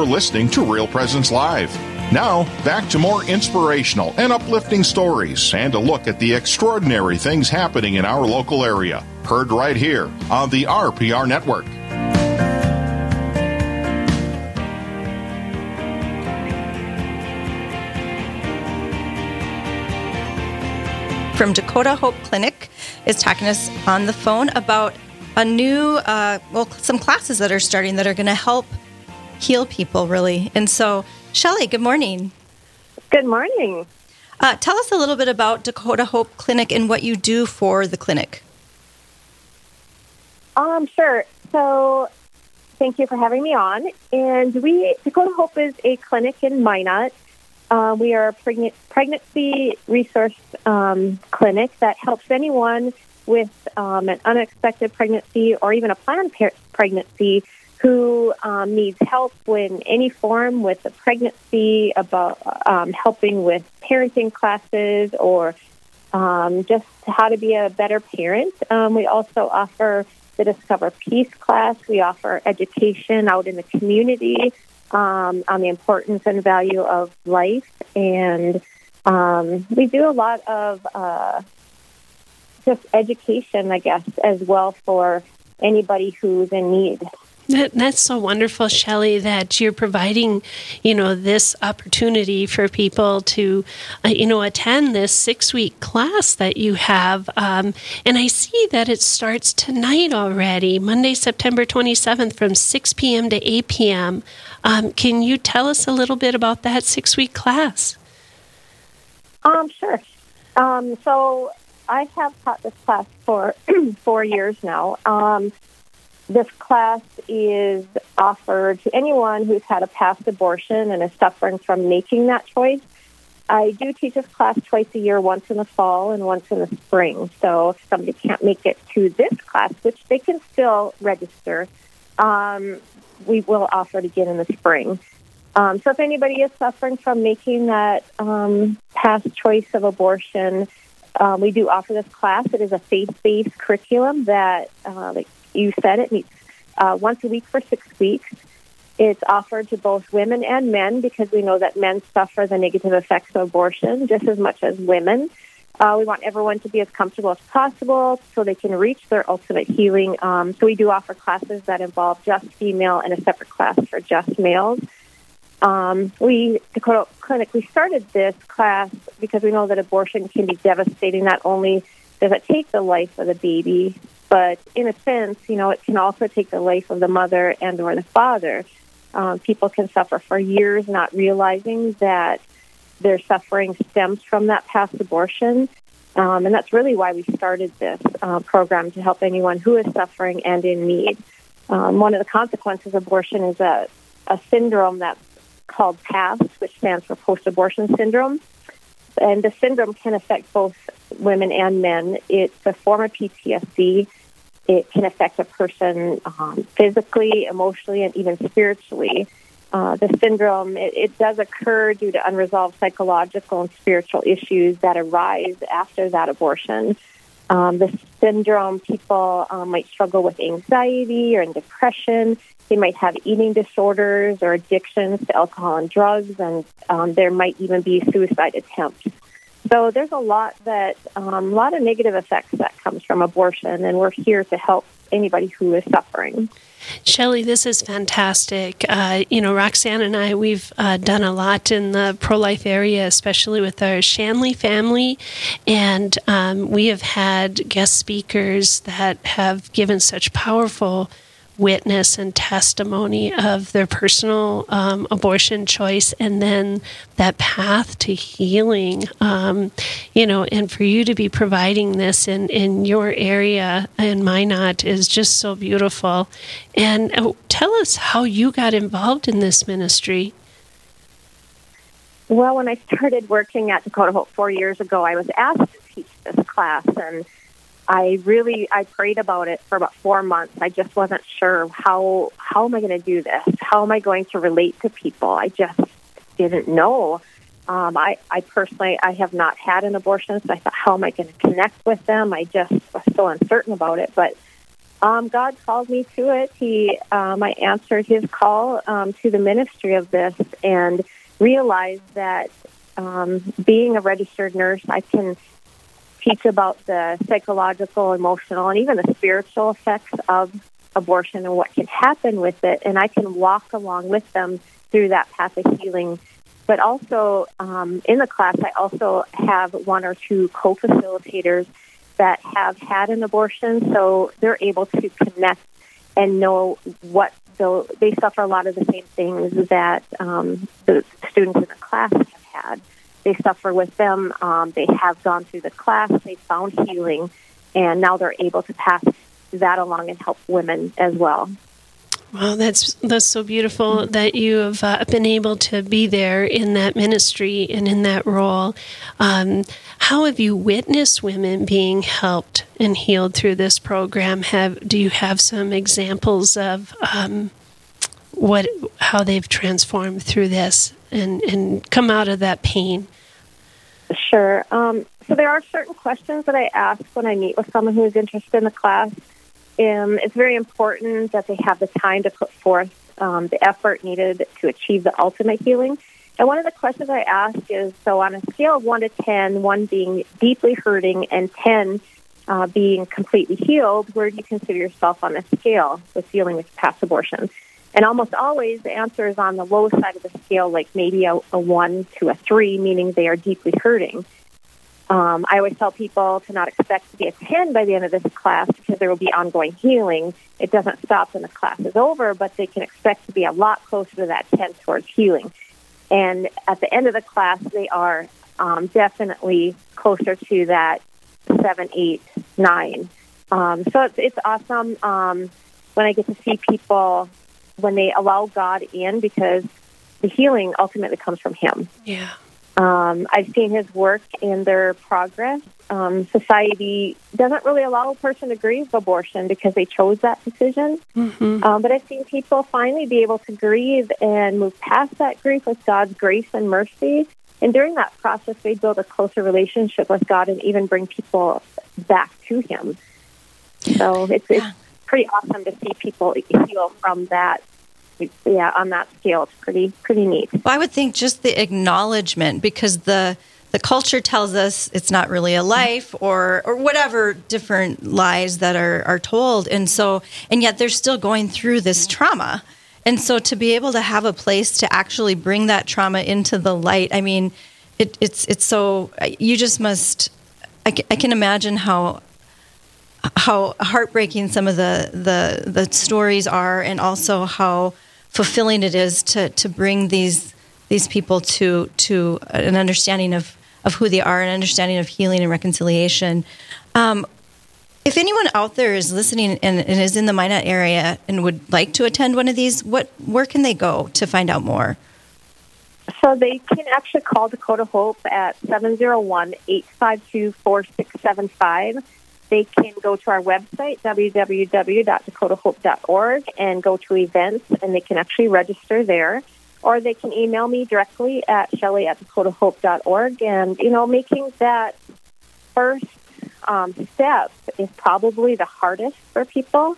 You're listening to Real Presence Live. Now, back to more inspirational and uplifting stories and a look at the extraordinary things happening in our local area. Heard right here on the RPR Network. From Dakota Hope Clinic is talking to us on the phone about a new, uh, well, some classes that are starting that are going to help heal people, really. And so, Shelly, good morning. Good morning. Uh, tell us a little bit about Dakota Hope Clinic and what you do for the clinic. Um, sure. So, thank you for having me on. And we, Dakota Hope is a clinic in Minot. Uh, we are a pregnant, pregnancy resource um, clinic that helps anyone with um, an unexpected pregnancy or even a planned par- pregnancy who um, needs help in any form with a pregnancy, about um, helping with parenting classes, or um, just how to be a better parent. Um, we also offer the Discover Peace class. We offer education out in the community um, on the importance and value of life, and um, we do a lot of uh, just education, I guess, as well for anybody who's in need. That, that's so wonderful, Shelley, that you're providing, you know, this opportunity for people to, uh, you know, attend this six week class that you have. Um, and I see that it starts tonight already, Monday, September 27th from 6 p.m. to 8 p.m. Um, can you tell us a little bit about that six week class? Um, sure. Um, so I have taught this class for four years now. Um, this class is offered to anyone who's had a past abortion and is suffering from making that choice. I do teach this class twice a year, once in the fall and once in the spring. So if somebody can't make it to this class, which they can still register, um, we will offer it again in the spring. Um, so if anybody is suffering from making that um, past choice of abortion, um, we do offer this class. It is a faith-based curriculum that, uh, like you said, it meets uh, once a week for six weeks. It's offered to both women and men because we know that men suffer the negative effects of abortion just as much as women. Uh, we want everyone to be as comfortable as possible so they can reach their ultimate healing. Um, so we do offer classes that involve just female and a separate class for just males. Um, we, Dakota Clinic, we started this class because we know that abortion can be devastating. Not only does it take the life of the baby, but in a sense, you know, it can also take the life of the mother and or the father. Um, people can suffer for years not realizing that their suffering stems from that past abortion. Um, and that's really why we started this uh, program to help anyone who is suffering and in need. Um, one of the consequences of abortion is a, a syndrome that's called PASS, which stands for post abortion syndrome. And the syndrome can affect both women and men. It's a form of PTSD. It can affect a person um, physically, emotionally, and even spiritually. Uh, the syndrome it, it, does occur due to unresolved psychological and spiritual issues that arise after that abortion. Um, the syndrome, people um, might struggle with anxiety or depression. They might have eating disorders or addictions to alcohol and drugs, and um, there might even be suicide attempts. So there's a lot that, um, a lot of negative effects that comes from abortion, and we're here to help anybody who is suffering. Shelley, this is fantastic. Uh, you know, Roxanne and I, we've uh, done a lot in the pro life area, especially with our Shanley family. And um, we have had guest speakers that have given such powerful witness and testimony of their personal um, abortion choice and then that path to healing um, you know and for you to be providing this in, in your area in minot is just so beautiful. And uh, tell us how you got involved in this ministry. Well when i started working at dakota hope four years ago i was asked to teach this class and I really I prayed about it for about four months. I just wasn't sure how how am I going to do this? How am I going to relate to people? I just didn't know. Um, I I personally I have not had an abortion, so I thought, how am I going to connect with them? I just was so uncertain about it. But Um, God called me to it. He, um, I answered His call um, to the ministry of this, and realized that um, being a registered nurse, I can teach about the psychological, emotional, and even the spiritual effects of abortion and what can happen with it. And I can walk along with them through that path of healing. But also um, in the class, I also have one or two co facilitators that have had an abortion, so they're able to connect and know what the, they suffer a lot of the same things that um, the students in the class have had. They suffer with them. Um, they have gone through the class. They found healing, and now they're able to pass that along and help women as well. Well, that's that's so beautiful that you have uh, been able to be there in that ministry and in that role. Um, how have you witnessed women being helped and healed through this program? Have do you have some examples of um, what how they've transformed through this and and come out of that pain? Sure. Um, so there are certain questions that I ask when I meet with someone who is interested in the class. Um, it's very important that they have the time to put forth um, the effort needed to achieve the ultimate healing. And one of the questions I ask is so on a scale of 1 to 10, 1 being deeply hurting and 10 uh, being completely healed, where do you consider yourself on a scale with dealing with past abortion? And almost always the answer is on the low side of the scale, like maybe a, a 1 to a 3, meaning they are deeply hurting. Um, I always tell people to not expect to be a 10 by the end of this class because there will be ongoing healing. It doesn't stop when the class is over, but they can expect to be a lot closer to that 10 towards healing. And at the end of the class, they are um, definitely closer to that 7, 8, 9. Um, so it's, it's awesome um, when I get to see people when they allow God in because the healing ultimately comes from Him. Yeah. Um, I've seen his work in their progress. Um, society doesn't really allow a person to grieve abortion because they chose that decision. Mm-hmm. Um, but I've seen people finally be able to grieve and move past that grief with God's grace and mercy. And during that process, they build a closer relationship with God and even bring people back to Him. So it's, it's pretty awesome to see people heal from that yeah, on that scale, it's pretty pretty neat. Well, I would think just the acknowledgement because the the culture tells us it's not really a life or or whatever different lies that are are told, and so and yet they're still going through this trauma. And so to be able to have a place to actually bring that trauma into the light, I mean, it, it's it's so you just must. I I can imagine how how heartbreaking some of the, the the stories are, and also how fulfilling it is to to bring these these people to to an understanding of of who they are, an understanding of healing and reconciliation. Um, if anyone out there is listening and, and, is in the Minot area and would like to attend one of these, what where can they go to find out more? So they can actually call Dakota Hope at 701 852 4675 they can go to our website, www.dakotahope.org, and go to events, and they can actually register there. Or they can email me directly at shelly at dakotahope.org. And, you know, making that first um, step is probably the hardest for people.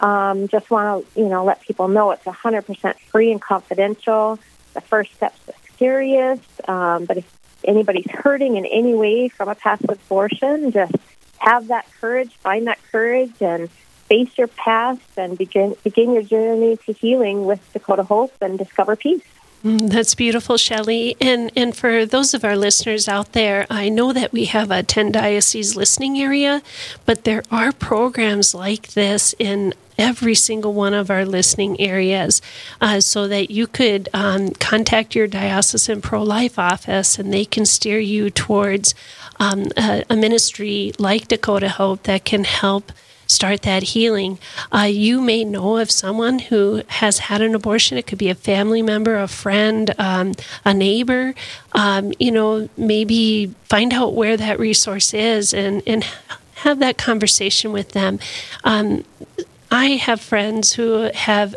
Um, just want to, you know, let people know it's 100% free and confidential. The first step's the scariest. Um, but if anybody's hurting in any way from a past abortion, just have that courage, find that courage, and face your past and begin begin your journey to healing with Dakota Hope and discover peace. Mm, that's beautiful, Shelley. And and for those of our listeners out there, I know that we have a 10 diocese listening area, but there are programs like this in every single one of our listening areas uh, so that you could um, contact your diocesan pro life office and they can steer you towards um, a, a, ministry like Dakota Hope that can help start that healing. Uh, you may know of someone who has had an abortion. It could be a family member, a friend, um, a neighbor. Um, you know, maybe find out where that resource is and, and have that conversation with them. Um, I have friends who have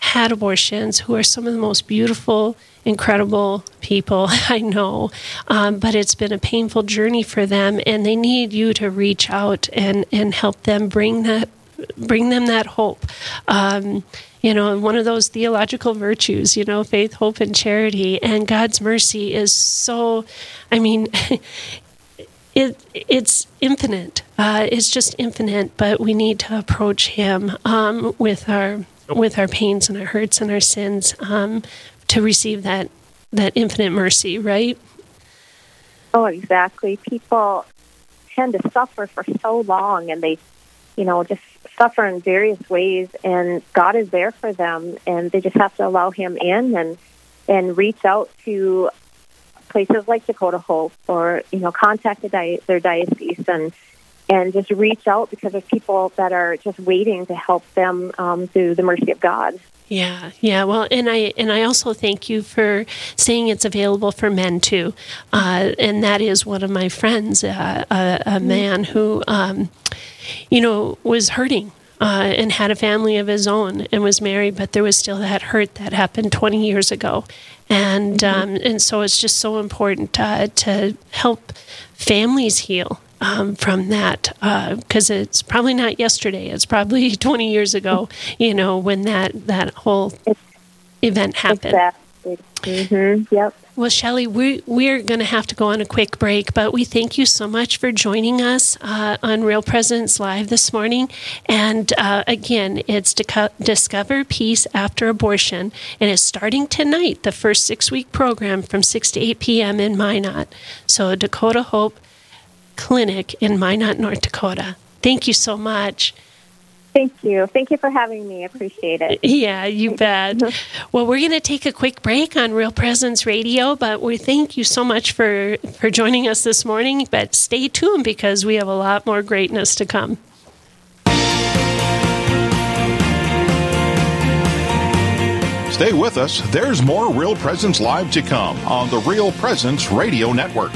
had abortions who are some of the most beautiful incredible people I know, um, but it's been a painful journey for them, and they need you to reach out and, and help them bring that bring them that hope. Um, you know, one of those theological virtues, you know, faith, hope, and charity. And God's mercy is so, I mean, it it's infinite. Uh, it's just infinite, but we need to approach Him um, with our with our pains and our hurts and our sins um, to receive that that infinite mercy. Right? Oh, exactly. People tend to suffer for so long, and they, you know, just suffer in various ways. And God is there for them, and they just have to allow Him in and and reach out to places like Dakota Hope or you know contact their diocese and and just reach out because there's people that are just waiting to help them um, through the mercy of God. Yeah, yeah. Well, and I and I also thank you for saying it's available for men too, uh, and that is one of my friends, uh, a, a, mm-hmm. man who, um, you know, was hurting uh, and had a family of his own and was married, but there was still that hurt that happened 20 years ago. And, mm-hmm. um, and so it's just so important uh, to help families heal um, from that because uh, it's probably not yesterday. It's probably 20 years ago, you know, when that, that whole event happened. Exactly. Mm-hmm. Yep. Well, Shelly, we, we're going to have to go on a quick break, but we thank you so much for joining us uh, on Real Presence Live this morning. And uh, again, it's Discover Peace After Abortion, and it's starting tonight, the first six week program from 6 to 8 p.m. in Minot. So, Dakota Hope Clinic in Minot, North Dakota. Thank you so much. Thank you. Thank you for having me. I appreciate it. Yeah, you bet. Mm-hmm. well, we're going to take a quick break on Real Presence Radio, but we thank you so much for for joining us this morning. But stay tuned because we have a lot more greatness to come. Stay with us. There's more Real Presence Live to come on the Real Presence Radio Network.